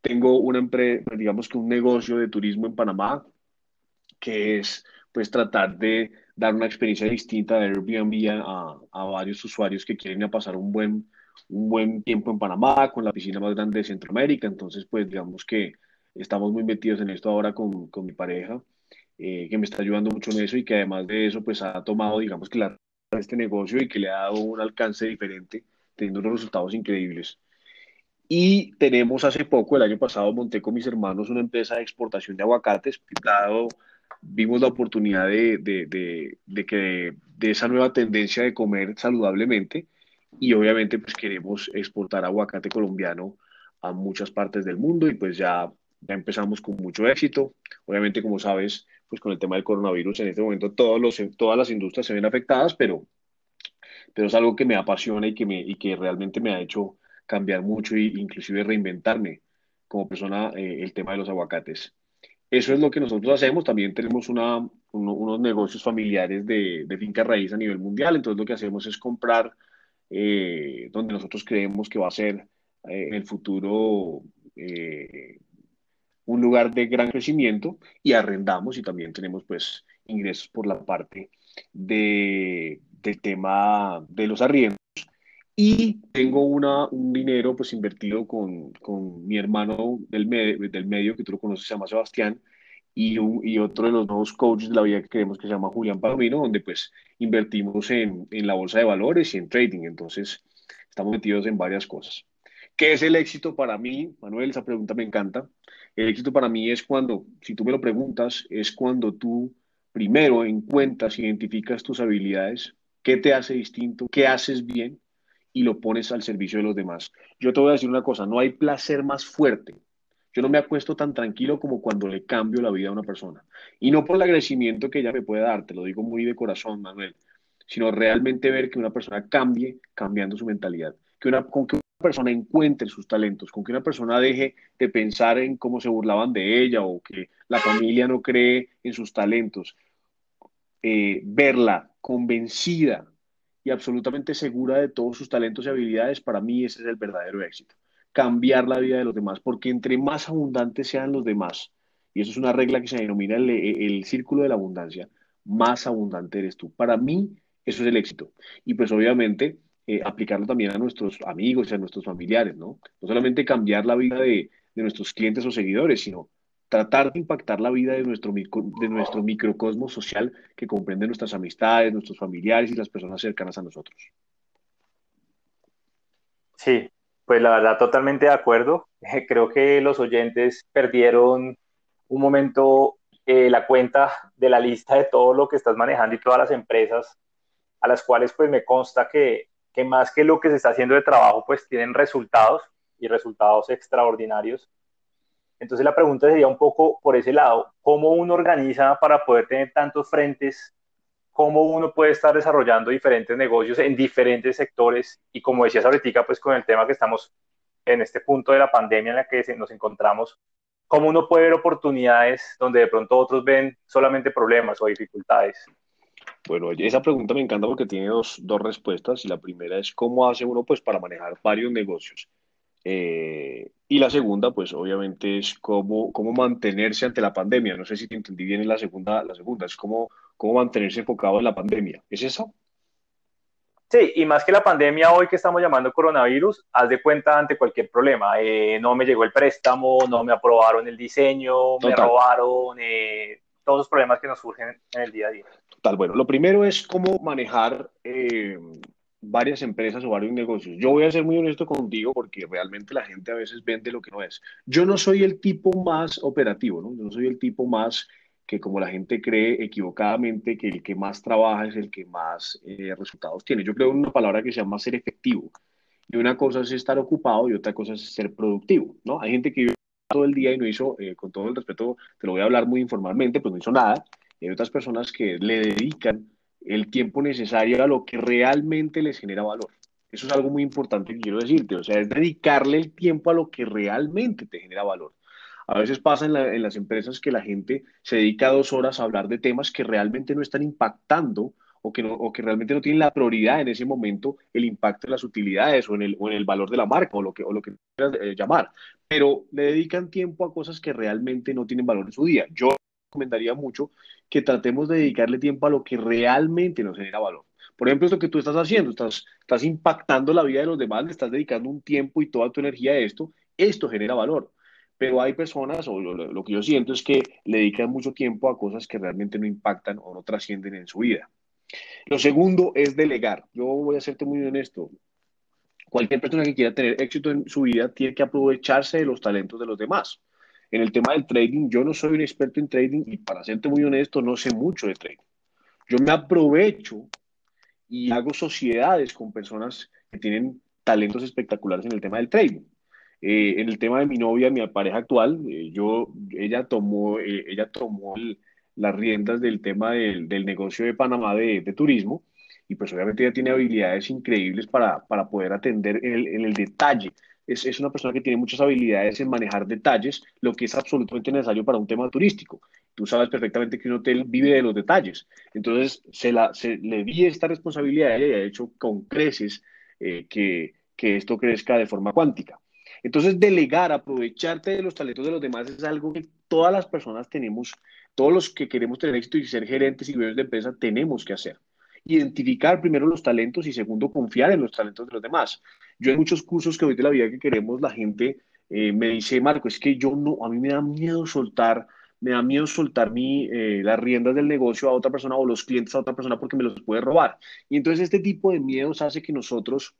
Tengo una empresa, digamos que un negocio de turismo en Panamá, que es pues tratar de dar una experiencia distinta de Airbnb a, a varios usuarios que quieren pasar un buen, un buen tiempo en Panamá, con la piscina más grande de Centroamérica. Entonces, pues digamos que estamos muy metidos en esto ahora con, con mi pareja, eh, que me está ayudando mucho en eso y que además de eso, pues ha tomado, digamos que la este negocio y que le ha dado un alcance diferente, teniendo unos resultados increíbles. Y tenemos hace poco, el año pasado, monté con mis hermanos una empresa de exportación de aguacates. Dado, vimos la oportunidad de, de, de, de, que de esa nueva tendencia de comer saludablemente y obviamente pues queremos exportar aguacate colombiano a muchas partes del mundo y pues ya, ya empezamos con mucho éxito. Obviamente, como sabes, pues con el tema del coronavirus en este momento todos los, todas las industrias se ven afectadas, pero, pero es algo que me apasiona y que, me, y que realmente me ha hecho cambiar mucho e inclusive reinventarme como persona eh, el tema de los aguacates. Eso es lo que nosotros hacemos. También tenemos una, unos negocios familiares de, de, finca raíz a nivel mundial. Entonces lo que hacemos es comprar eh, donde nosotros creemos que va a ser eh, en el futuro eh, un lugar de gran crecimiento y arrendamos y también tenemos pues ingresos por la parte de, del tema de los arriendos y tengo una, un dinero pues invertido con, con mi hermano del, del medio, que tú lo conoces, se llama Sebastián, y, un, y otro de los nuevos coaches de la vida que queremos que se llama Julián Palomino, donde pues invertimos en, en la bolsa de valores y en trading. Entonces, estamos metidos en varias cosas. ¿Qué es el éxito para mí? Manuel, esa pregunta me encanta. El éxito para mí es cuando, si tú me lo preguntas, es cuando tú primero encuentras, identificas tus habilidades, qué te hace distinto, qué haces bien y lo pones al servicio de los demás. Yo te voy a decir una cosa, no hay placer más fuerte. Yo no me acuesto tan tranquilo como cuando le cambio la vida a una persona. Y no por el agradecimiento que ella me puede dar, te lo digo muy de corazón, Manuel, sino realmente ver que una persona cambie cambiando su mentalidad. Que una, con que persona encuentre sus talentos, con que una persona deje de pensar en cómo se burlaban de ella o que la familia no cree en sus talentos. Eh, verla convencida y absolutamente segura de todos sus talentos y habilidades, para mí ese es el verdadero éxito. Cambiar la vida de los demás, porque entre más abundantes sean los demás, y eso es una regla que se denomina el, el círculo de la abundancia, más abundante eres tú. Para mí, eso es el éxito. Y pues obviamente eh, aplicarlo también a nuestros amigos y a nuestros familiares, ¿no? No solamente cambiar la vida de, de nuestros clientes o seguidores, sino tratar de impactar la vida de nuestro, de nuestro microcosmos social que comprende nuestras amistades, nuestros familiares y las personas cercanas a nosotros. Sí, pues la verdad totalmente de acuerdo. Creo que los oyentes perdieron un momento eh, la cuenta de la lista de todo lo que estás manejando y todas las empresas a las cuales pues me consta que, que más que lo que se está haciendo de trabajo pues tienen resultados y resultados extraordinarios entonces la pregunta sería un poco por ese lado, ¿cómo uno organiza para poder tener tantos frentes? ¿Cómo uno puede estar desarrollando diferentes negocios en diferentes sectores? Y como decías ahorita, pues con el tema que estamos en este punto de la pandemia en la que nos encontramos, ¿cómo uno puede ver oportunidades donde de pronto otros ven solamente problemas o dificultades? Bueno, esa pregunta me encanta porque tiene dos, dos respuestas y la primera es cómo hace uno pues para manejar varios negocios. Eh, y la segunda, pues obviamente es cómo, cómo mantenerse ante la pandemia. No sé si te entendí bien en la segunda, la segunda, es cómo, cómo mantenerse enfocado en la pandemia. ¿Es eso? Sí, y más que la pandemia hoy que estamos llamando coronavirus, haz de cuenta ante cualquier problema. Eh, no me llegó el préstamo, no me aprobaron el diseño, me robaron, eh, todos los problemas que nos surgen en el día a día. Bueno, lo primero es cómo manejar eh, varias empresas o varios negocios. Yo voy a ser muy honesto contigo porque realmente la gente a veces vende lo que no es. Yo no soy el tipo más operativo, ¿no? Yo no soy el tipo más que como la gente cree equivocadamente que el que más trabaja es el que más eh, resultados tiene. Yo creo en una palabra que se llama ser efectivo. Y una cosa es estar ocupado y otra cosa es ser productivo, ¿no? Hay gente que vive todo el día y no hizo, eh, con todo el respeto, te lo voy a hablar muy informalmente, pues no hizo nada. Y hay otras personas que le dedican el tiempo necesario a lo que realmente les genera valor. Eso es algo muy importante que quiero decirte, o sea, es dedicarle el tiempo a lo que realmente te genera valor. A veces pasa en, las empresas que la gente se dedica dos horas a hablar de temas que realmente no están impactando o que, no, o que realmente no tienen la prioridad en ese momento el impacto en las utilidades o en el, o en el valor de la marca o lo que, o lo que quieras eh, llamar, pero le dedican tiempo a cosas que realmente no tienen valor en su día. Yo recomendaría mucho que tratemos de dedicarle tiempo a lo que realmente nos genera valor. Por ejemplo, esto que tú estás haciendo, estás, estás impactando la vida de los demás, le estás dedicando un tiempo y toda tu energía a esto, esto genera valor. Pero hay personas, o lo, lo que yo siento es que le dedican mucho tiempo a cosas que realmente no impactan o no trascienden en su vida. Lo segundo es delegar. Yo voy a serte muy honesto. Cualquier persona que quiera tener éxito en su vida tiene que aprovecharse de los talentos de los demás. En el tema del trading, yo no soy un experto en trading y para serte muy honesto, no sé mucho de trading. Yo me aprovecho y hago sociedades con personas que tienen talentos espectaculares en el tema del trading. Eh, en el tema de mi novia, mi pareja actual, eh, yo, ella tomó, eh, ella tomó las riendas del tema del, del negocio de Panamá de, de, turismo y pues obviamente ella tiene habilidades increíbles para, para poder atender en el, en el detalle. Es, es, una persona que tiene muchas habilidades en manejar detalles, lo que es absolutamente necesario para un tema turístico. Tú sabes perfectamente que un hotel vive de los detalles. Entonces, se, la, se le di esta responsabilidad a ella y ha hecho con creces eh, que, que esto crezca de forma cuántica. Entonces, delegar, aprovecharte de los talentos de los demás es algo que todas las personas tenemos, todos los que queremos tener éxito y ser gerentes y dueños de empresa tenemos que hacer. Identificar primero los talentos y segundo, confiar en los talentos de los demás. Yo en muchos cursos que doy de la vida que queremos, la gente eh, me dice, Marco, es que yo no, a mí me da miedo soltar me da miedo soltar mi, eh, las riendas del negocio a otra persona o los clientes a otra persona porque me los puede robar. Y entonces este tipo de miedos hace que nosotros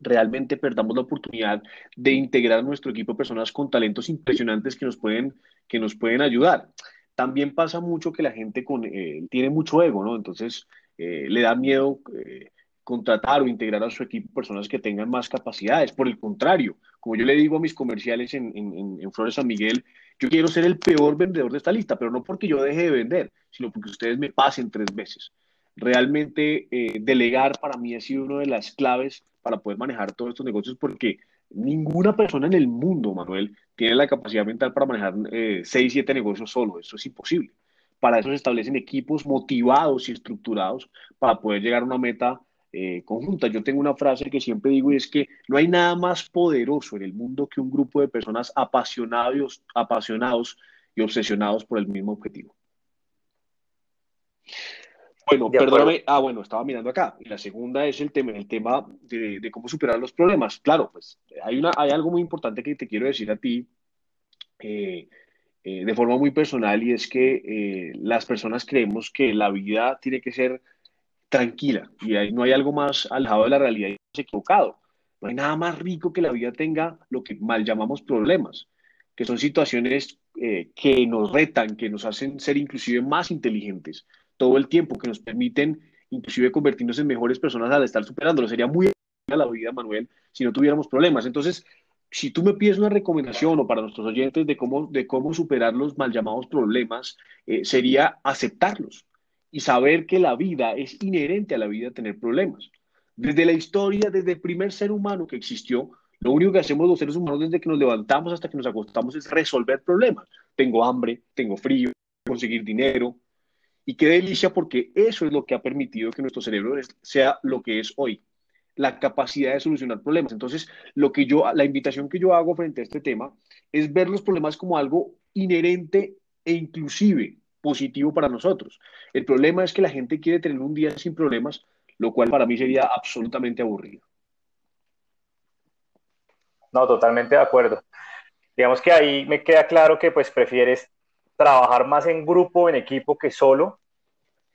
realmente perdamos la oportunidad de integrar a nuestro equipo personas con talentos impresionantes que nos pueden, que nos pueden ayudar. También pasa mucho que la gente con, eh, tiene mucho ego, ¿no? Entonces eh, le da miedo eh, contratar o integrar a su equipo personas que tengan más capacidades. Por el contrario, como yo le digo a mis comerciales en, Flores San Miguel, yo quiero ser el peor vendedor de esta lista, pero no porque yo deje de vender, sino porque ustedes me pasen tres veces. Realmente eh, delegar para mí ha sido una de las claves para poder manejar todos estos negocios porque ninguna persona en el mundo, Manuel, tiene la capacidad mental para manejar eh, seis, siete negocios solo. Eso es imposible. Para eso se establecen equipos motivados y estructurados para poder llegar a una meta eh, conjunta. Yo tengo una frase que siempre digo y es que no hay nada más poderoso en el mundo que un grupo de personas apasionados, apasionados y obsesionados por el mismo objetivo. Bueno, perdóname. Ah, bueno, estaba mirando acá. Y la segunda es el tema, el tema de, de, cómo superar los problemas. Claro, pues hay, una, hay algo muy importante que te quiero decir a ti eh, eh, de forma muy personal y es que eh, las personas creemos que la vida tiene que ser tranquila y ahí no hay algo más alejado de la realidad y es equivocado. No hay nada más rico que la vida tenga lo que mal llamamos problemas, que son situaciones que nos retan, que nos hacen ser inclusive más inteligentes todo el tiempo, que nos permiten inclusive convertirnos en mejores personas al estar superándolo. Sería muy la vida, Manuel, si no tuviéramos problemas. Entonces, si tú me pides una recomendación o para nuestros oyentes de cómo, de cómo superar los mal llamados problemas, eh, sería aceptarlos y saber que la vida es inherente a la vida tener problemas. Desde la historia, desde el primer ser humano que existió, lo único que hacemos los seres humanos desde que nos levantamos hasta que nos acostamos es resolver problemas. Tengo hambre, tengo frío, conseguir dinero, y qué delicia porque eso es lo que ha permitido que nuestro cerebro sea lo que es hoy, la capacidad de solucionar problemas. Entonces, lo que yo, la invitación que yo hago frente a este tema es ver los problemas como algo inherente e inclusive positivo para nosotros. El problema es que la gente quiere tener un día sin problemas, lo cual para mí sería absolutamente aburrido. No, totalmente de acuerdo. Digamos que ahí me queda claro que pues prefieres trabajar más en grupo, en equipo que solo.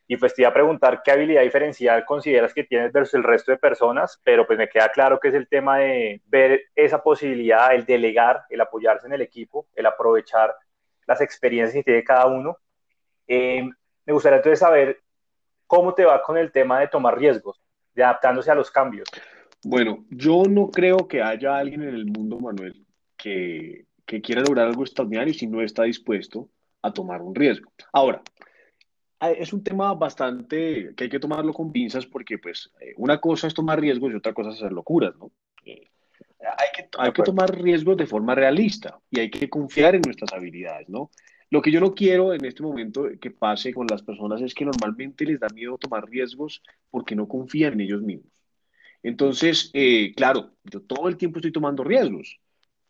Y pues te iba a preguntar qué habilidad diferencial consideras que tienes versus el resto de personas, pero pues me queda claro que es el tema de ver esa posibilidad, el delegar, el apoyarse en el equipo, el aprovechar las experiencias que tiene cada uno. Eh, me gustaría entonces saber cómo te va con el tema de tomar riesgos, de adaptándose a los cambios. Bueno, yo no creo que haya alguien en el mundo, Manuel, que, que quiera lograr algo extraordinario si no está dispuesto a tomar un riesgo. Ahora, es un tema bastante que hay que tomarlo con pinzas porque pues eh, una cosa es tomar riesgos y otra cosa es hacer locuras, ¿no? Eh, hay que, hay que tomar riesgos de forma realista y hay que confiar en nuestras habilidades, ¿no? Lo que yo no quiero en este momento que pase con las personas es que normalmente les da miedo tomar riesgos porque no confían en ellos mismos. Entonces, eh, claro, yo todo el tiempo estoy tomando riesgos.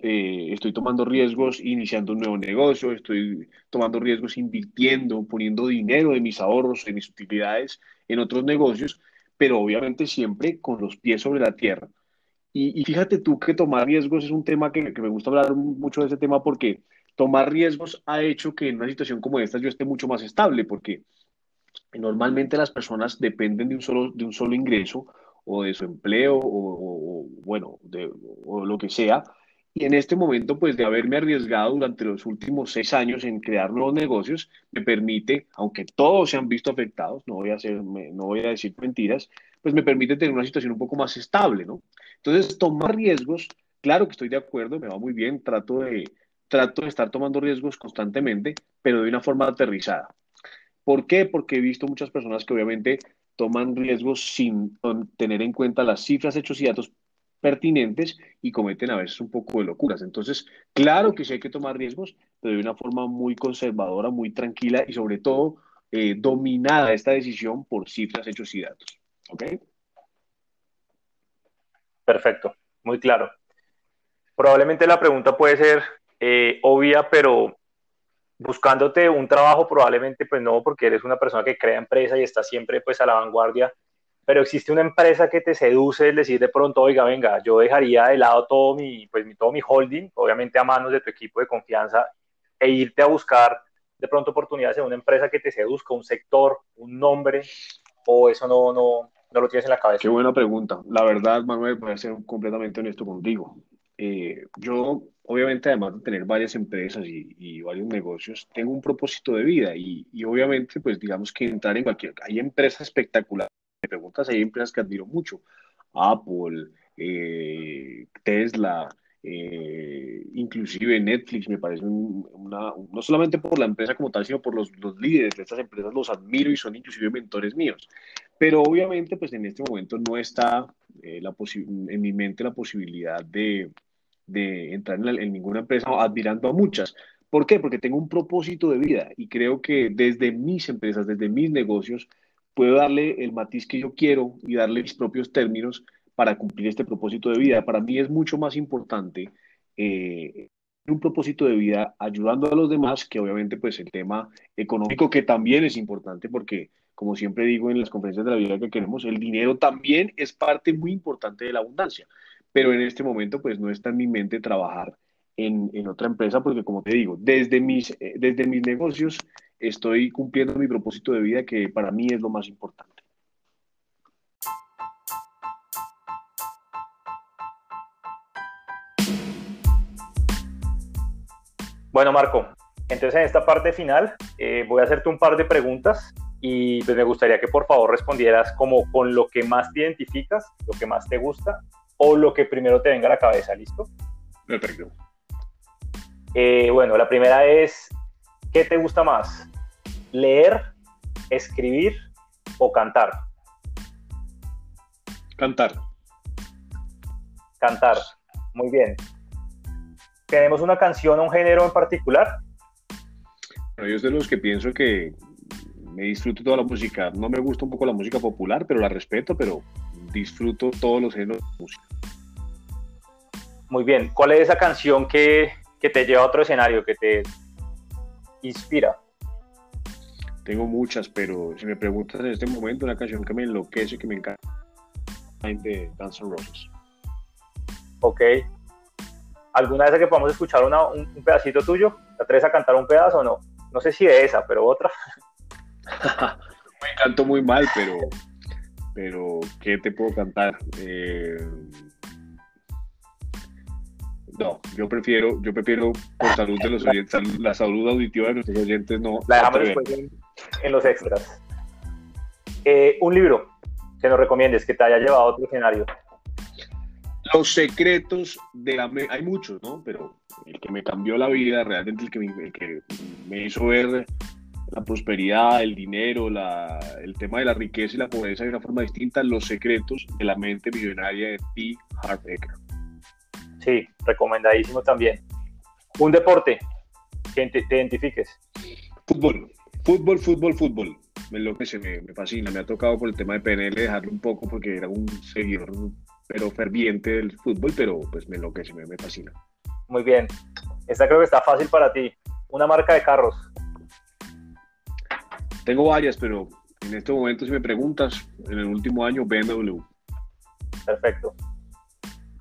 Eh, estoy tomando riesgos iniciando un nuevo negocio, estoy tomando riesgos invirtiendo, poniendo dinero de mis ahorros, de mis utilidades en otros negocios, pero obviamente siempre con los pies sobre la tierra. Y, fíjate tú que tomar riesgos es un tema que, que, me gusta hablar mucho de ese tema porque tomar riesgos ha hecho que en una situación como esta yo esté mucho más estable, porque normalmente las personas dependen de un solo, de un solo ingreso o de su empleo o, bueno, de, o lo que sea. Y en este momento, pues de haberme arriesgado durante los últimos seis años en crear nuevos negocios, me permite, aunque todos se han visto afectados, no voy a, hacer, no voy a decir mentiras, pues me permite tener una situación un poco más estable, ¿no? Entonces, tomar riesgos, claro que estoy de acuerdo, me va muy bien, trato de, trato de estar tomando riesgos constantemente, pero de una forma aterrizada. ¿Por qué? Porque he visto muchas personas que obviamente toman riesgos sin tener en cuenta las cifras, hechos y datos pertinentes y cometen a veces un poco de locuras. Entonces, claro que sí hay que tomar riesgos, pero de una forma muy conservadora, muy tranquila y sobre todo eh, dominada esta decisión por cifras, hechos y datos. ¿Ok? Perfecto, muy claro. Probablemente la pregunta puede ser eh, obvia, pero buscándote un trabajo probablemente pues no, porque eres una persona que crea empresa y está siempre pues a la vanguardia, pero existe una empresa que te seduce, es decir, de pronto, oiga, venga, yo dejaría de lado todo mi, pues, todo mi holding, obviamente a manos de tu equipo de confianza, e irte a buscar de pronto oportunidades en una empresa que te seduzca, un sector, un nombre, o eso no, no, no lo tienes en la cabeza. Qué buena pregunta. La verdad, Manuel, voy a ser completamente honesto contigo. Eh, yo obviamente además de tener varias empresas y, varios negocios, tengo un propósito de vida y, obviamente pues digamos que entrar en cualquier... Hay empresas espectaculares, me preguntas, hay empresas que admiro mucho, Apple, eh, Tesla, eh, inclusive Netflix me parece una, no solamente por la empresa como tal, sino por los, los líderes de estas empresas, los admiro y son inclusive mentores míos. Pero obviamente pues en este momento no está eh, la en mi mente la posibilidad de de entrar en, ninguna empresa admirando a muchas. ¿Por qué? Porque tengo un propósito de vida y creo que desde mis empresas, desde mis negocios, puedo darle el matiz que yo quiero y darle mis propios términos para cumplir este propósito de vida. Para mí es mucho más importante eh, un propósito de vida ayudando a los demás que obviamente pues el tema económico que también es importante porque como siempre digo en las conferencias de la vida que queremos, el dinero también es parte muy importante de la abundancia pero en este momento pues no está en mi mente trabajar en, en otra empresa porque como te digo, desde mis, eh, desde mis negocios estoy cumpliendo mi propósito de vida que para mí es lo más importante. Bueno, Marco, entonces en esta parte final eh, voy a hacerte un par de preguntas y pues me gustaría que por favor respondieras como con lo que más te identificas, lo que más te gusta o lo que primero te venga a la cabeza, ¿listo? Perfecto. Eh, bueno, la primera es, ¿qué te gusta más? ¿Leer, escribir o cantar? Cantar. Cantar, muy bien. ¿Tenemos una canción o un género en particular? yo soy de los que pienso que me disfruto toda la música. No me gusta un poco la música popular, pero la respeto, pero disfruto todos los géneros de música. Muy bien. ¿Cuál es esa canción que, te lleva a otro escenario, que te inspira? Tengo muchas, pero si me preguntas en este momento, una canción que me enloquece, que me encanta, de Guns N' Roses. Ok. ¿Alguna vez que podamos escuchar un, pedacito tuyo? ¿Te atreves a cantar un pedazo o no? No sé si de esa, pero otra. me canto muy mal, pero, pero ¿qué te puedo cantar? Eh, no, yo prefiero, yo prefiero por salud de los oyentes, la salud auditiva de nuestros oyentes no. La dejamos después en, los extras. Eh, un libro que nos recomiendes, que te haya llevado a otro escenario. Los secretos de la... Hay muchos, ¿no? Pero el que me cambió la vida, realmente el que me, que me hizo ver la prosperidad, el dinero, la, el tema de la riqueza y la pobreza de una forma distinta, los secretos de la mente millonaria de T. Harv Sí, recomendadísimo también. Un deporte que te, identifiques. Fútbol, fútbol, fútbol, fútbol. Me enloquece, me, me fascina. Me ha tocado por el tema de PNL dejarlo un poco porque era un seguidor, pero ferviente del fútbol, pero pues me enloquece, me, me fascina. Muy bien. Esta creo que está fácil para ti. Una marca de carros. Tengo varias, pero en este momento, si me preguntas, en el último año, BMW. Perfecto.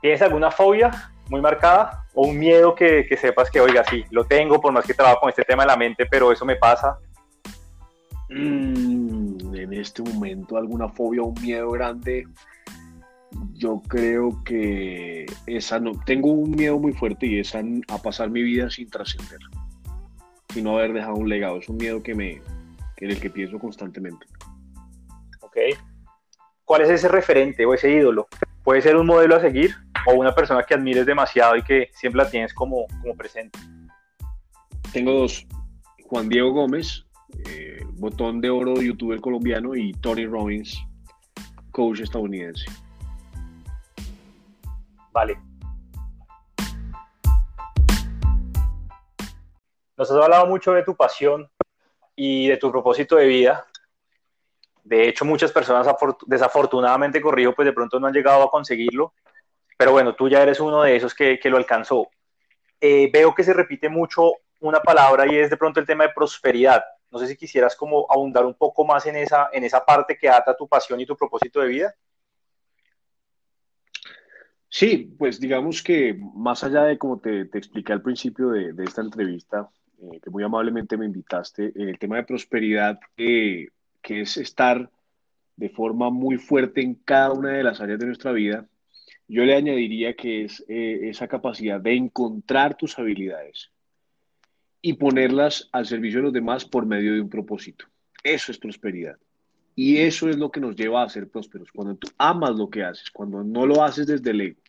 ¿Tienes alguna fobia muy marcada o un miedo que, que, sepas que, oiga, sí, lo tengo por más que trabajo con este tema de la mente, pero eso me pasa? Mm, en este momento, alguna fobia o un miedo grande. Yo creo que esa no. Tengo un miedo muy fuerte y es a, a pasar mi vida sin trascender, sin no haber dejado un legado. Es un miedo que me, en el que pienso constantemente. Ok. ¿Cuál es ese referente o ese ídolo? Puede ser un modelo a seguir o una persona que admires demasiado y que siempre la tienes como, como presente. Tengo dos. Juan Diego Gómez, eh, botón de oro youtuber colombiano, y Tony Robbins, coach estadounidense. Vale. Nos has hablado mucho de tu pasión y de tu propósito de vida. De hecho, muchas personas desafortunadamente, corrijo, pues de pronto no han llegado a conseguirlo. Pero bueno, tú ya eres uno de esos que, lo alcanzó. Eh, veo que se repite mucho una palabra y es de pronto el tema de prosperidad. No sé si quisieras como abundar un poco más en esa, en esa parte que ata tu pasión y tu propósito de vida. Sí, pues digamos que más allá de como te, te expliqué al principio de, de esta entrevista, eh, que muy amablemente me invitaste, el tema de prosperidad, eh, que es estar de forma muy fuerte en cada una de las áreas de nuestra vida, yo le añadiría que es eh, esa capacidad de encontrar tus habilidades y ponerlas al servicio de los demás por medio de un propósito. Eso es prosperidad. Y eso es lo que nos lleva a ser prósperos. Cuando tú amas lo que haces, cuando no lo haces desde el ego,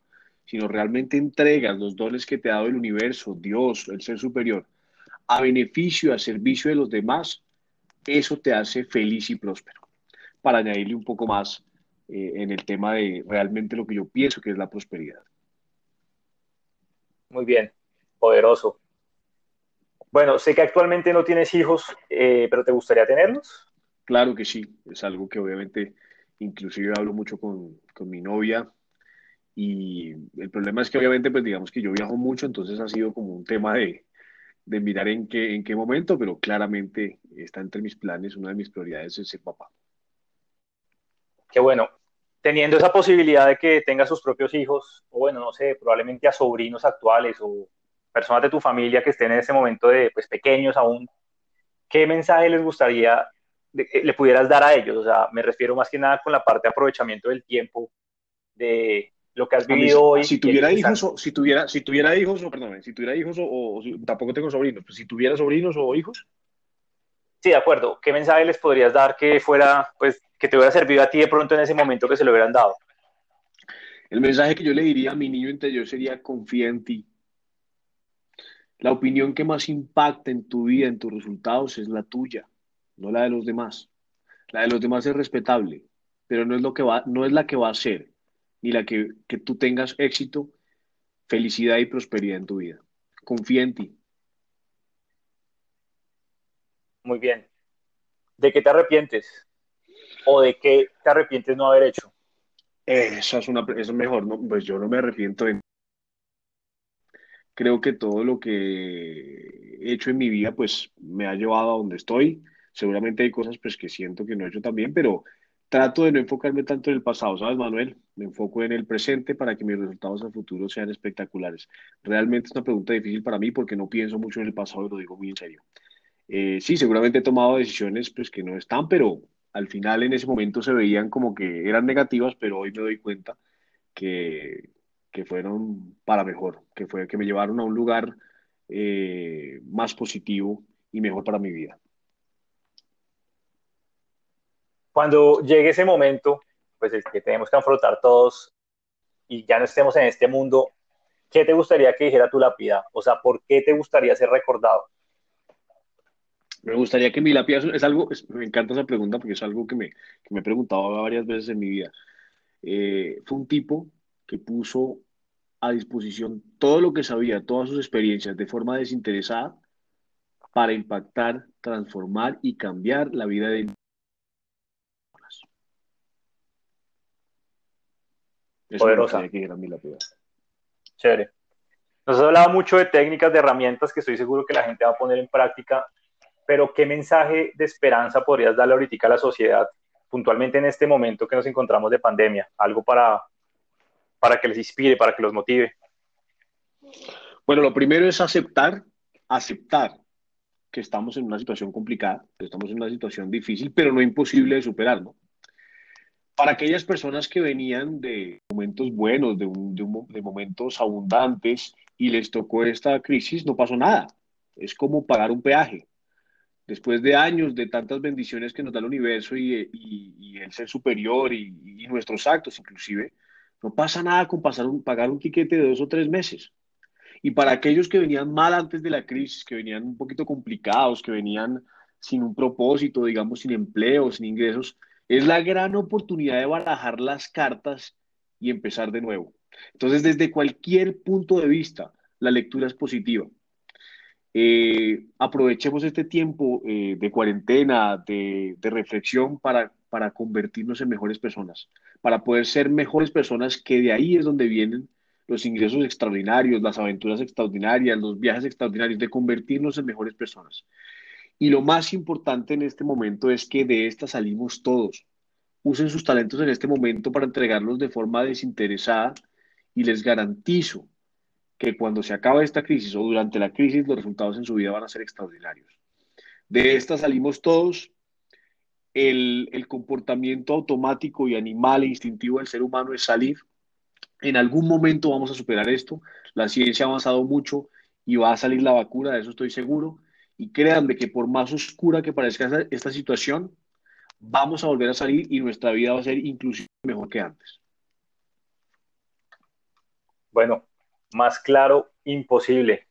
sino realmente entregas los dones que te ha dado el universo, Dios, el ser superior, a beneficio, a servicio de los demás, eso te hace feliz y próspero. Para añadirle un poco más eh, en el tema de realmente lo que yo pienso que es la prosperidad. Muy bien, poderoso. Bueno, sé que actualmente no tienes hijos, eh, pero ¿te gustaría tenerlos? Claro que sí, es algo que obviamente inclusive hablo mucho con, con mi novia y el problema es que obviamente pues digamos que yo viajo mucho, entonces ha sido como un tema de, de mirar en qué, en qué momento, pero claramente está entre mis planes, una de mis prioridades es ser papá. Qué bueno. Teniendo esa posibilidad de que tengas sus propios hijos, o bueno, no sé, probablemente a sobrinos actuales o personas de tu familia que estén en ese momento de pues pequeños aún, ¿qué mensaje les gustaría de, eh, le pudieras dar a ellos? O sea, me refiero más que nada con la parte de aprovechamiento del tiempo, de lo que has vivido hoy. Si tuviera hijos, o, si tuviera, si tuviera hijos, o perdón, si tuviera hijos, o, o tampoco tengo sobrinos, pues si tuviera sobrinos o hijos. Sí, de acuerdo. ¿Qué mensaje les podrías dar que fuera, pues, que te hubiera servido a ti de pronto en ese momento que se lo hubieran dado? El mensaje que yo le diría a mi niño interior sería confía en ti. La opinión que más impacta en tu vida, en tus resultados, es la tuya, no la de los demás. La de los demás es respetable, pero no es, lo que va, no es la que va a ser ni la que, que tú tengas éxito, felicidad y prosperidad en tu vida. Confía en ti. Muy bien. ¿De qué te arrepientes? ¿O de qué te arrepientes no haber hecho? Eso es, una, eso es mejor, ¿no? pues yo no me arrepiento de... Creo que todo lo que he hecho en mi vida, pues me ha llevado a donde estoy. Seguramente hay cosas pues que siento que no he hecho también, pero trato de no enfocarme tanto en el pasado, ¿sabes, Manuel? Me enfoco en el presente para que mis resultados al futuro sean espectaculares. Realmente es una pregunta difícil para mí porque no pienso mucho en el pasado y lo digo muy en serio. Eh, sí, seguramente he tomado decisiones pues, que no están, pero al final en ese momento se veían como que eran negativas, pero hoy me doy cuenta que, que fueron para mejor, que, fue, que me llevaron a un lugar eh, más positivo y mejor para mi vida cuando llegue ese momento, pues es que tenemos que afrontar todos y ya no estemos en este mundo, ¿qué te gustaría que dijera tu lápida? O sea, ¿por qué te gustaría ser recordado? Me gustaría que mi lápida es algo, me encanta esa pregunta porque es algo que me, que me he preguntado varias veces en mi vida. Eh, fue un tipo que puso a disposición todo lo que sabía, todas sus experiencias de forma desinteresada para impactar, transformar y cambiar la vida de personas. Poderosa. Chévere. Nos has hablado mucho de técnicas, de herramientas que estoy seguro que la gente va a poner en práctica, pero ¿qué mensaje de esperanza podrías darle ahorita a la sociedad, puntualmente en este momento que nos encontramos de pandemia? Algo para, para que les inspire, para que los motive. Bueno, lo primero es aceptar, aceptar que estamos en una situación complicada, que estamos en una situación difícil, pero no imposible de superar, ¿no? Para aquellas personas que venían de momentos buenos, de, de momentos abundantes y les tocó esta crisis, no pasó nada. Es como pagar un peaje. Después de años de tantas bendiciones que nos da el universo y, y, el ser superior y, nuestros actos inclusive, no pasa nada con pagar un tiquete de dos o tres meses. Y para aquellos que venían mal antes de la crisis, que venían un poquito complicados, que venían sin un propósito, digamos, sin empleo, sin ingresos, es la gran oportunidad de barajar las cartas y empezar de nuevo. Entonces, desde cualquier punto de vista, la lectura es positiva. Eh, aprovechemos este tiempo eh, de cuarentena, de, reflexión para convertirnos en mejores personas, para poder ser mejores personas, que de ahí es donde vienen los ingresos extraordinarios, las aventuras extraordinarias, los viajes extraordinarios, de convertirnos en mejores personas. Y lo más importante en este momento es que de esta salimos todos. Usen sus talentos en este momento para entregarlos de forma desinteresada y les garantizo que cuando se acabe esta crisis o durante la crisis los resultados en su vida van a ser extraordinarios. De esta salimos todos. El, el comportamiento automático y animal e instintivo del ser humano es salir, en algún momento vamos a superar esto. La ciencia ha avanzado mucho y va a salir la vacuna, de eso estoy seguro. Y créanme que por más oscura que parezca esta, situación, vamos a volver a salir y nuestra vida va a ser inclusive mejor que antes. Bueno, más claro, imposible.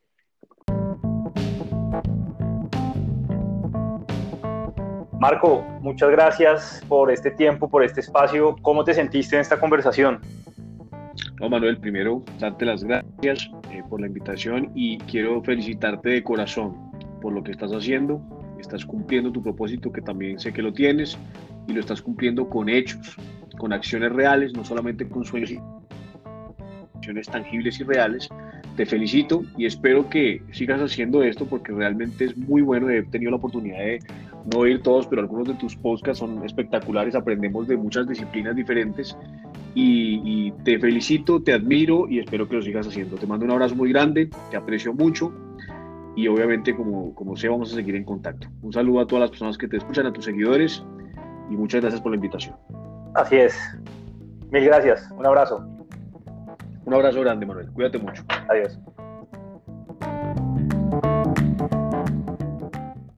Marco, muchas gracias por este tiempo, por este espacio. ¿Cómo te sentiste en esta conversación? No, Manuel, primero, darte las gracias eh, por la invitación y quiero felicitarte de corazón por lo que estás haciendo. Estás cumpliendo tu propósito, que también sé que lo tienes, y lo estás cumpliendo con hechos, con acciones reales, no solamente con sueños, acciones tangibles y reales. Te felicito y espero que sigas haciendo esto porque realmente es muy bueno. He tenido la oportunidad de no oír todos, pero algunos de tus podcasts son espectaculares. Aprendemos de muchas disciplinas diferentes y, te felicito, te admiro y espero que lo sigas haciendo. Te mando un abrazo muy grande, te aprecio mucho y obviamente como, como sé vamos a seguir en contacto. Un saludo a todas las personas que te escuchan, a tus seguidores y muchas gracias por la invitación. Así es. Mil gracias. Un abrazo. Un abrazo grande, Manuel. Cuídate mucho. Adiós.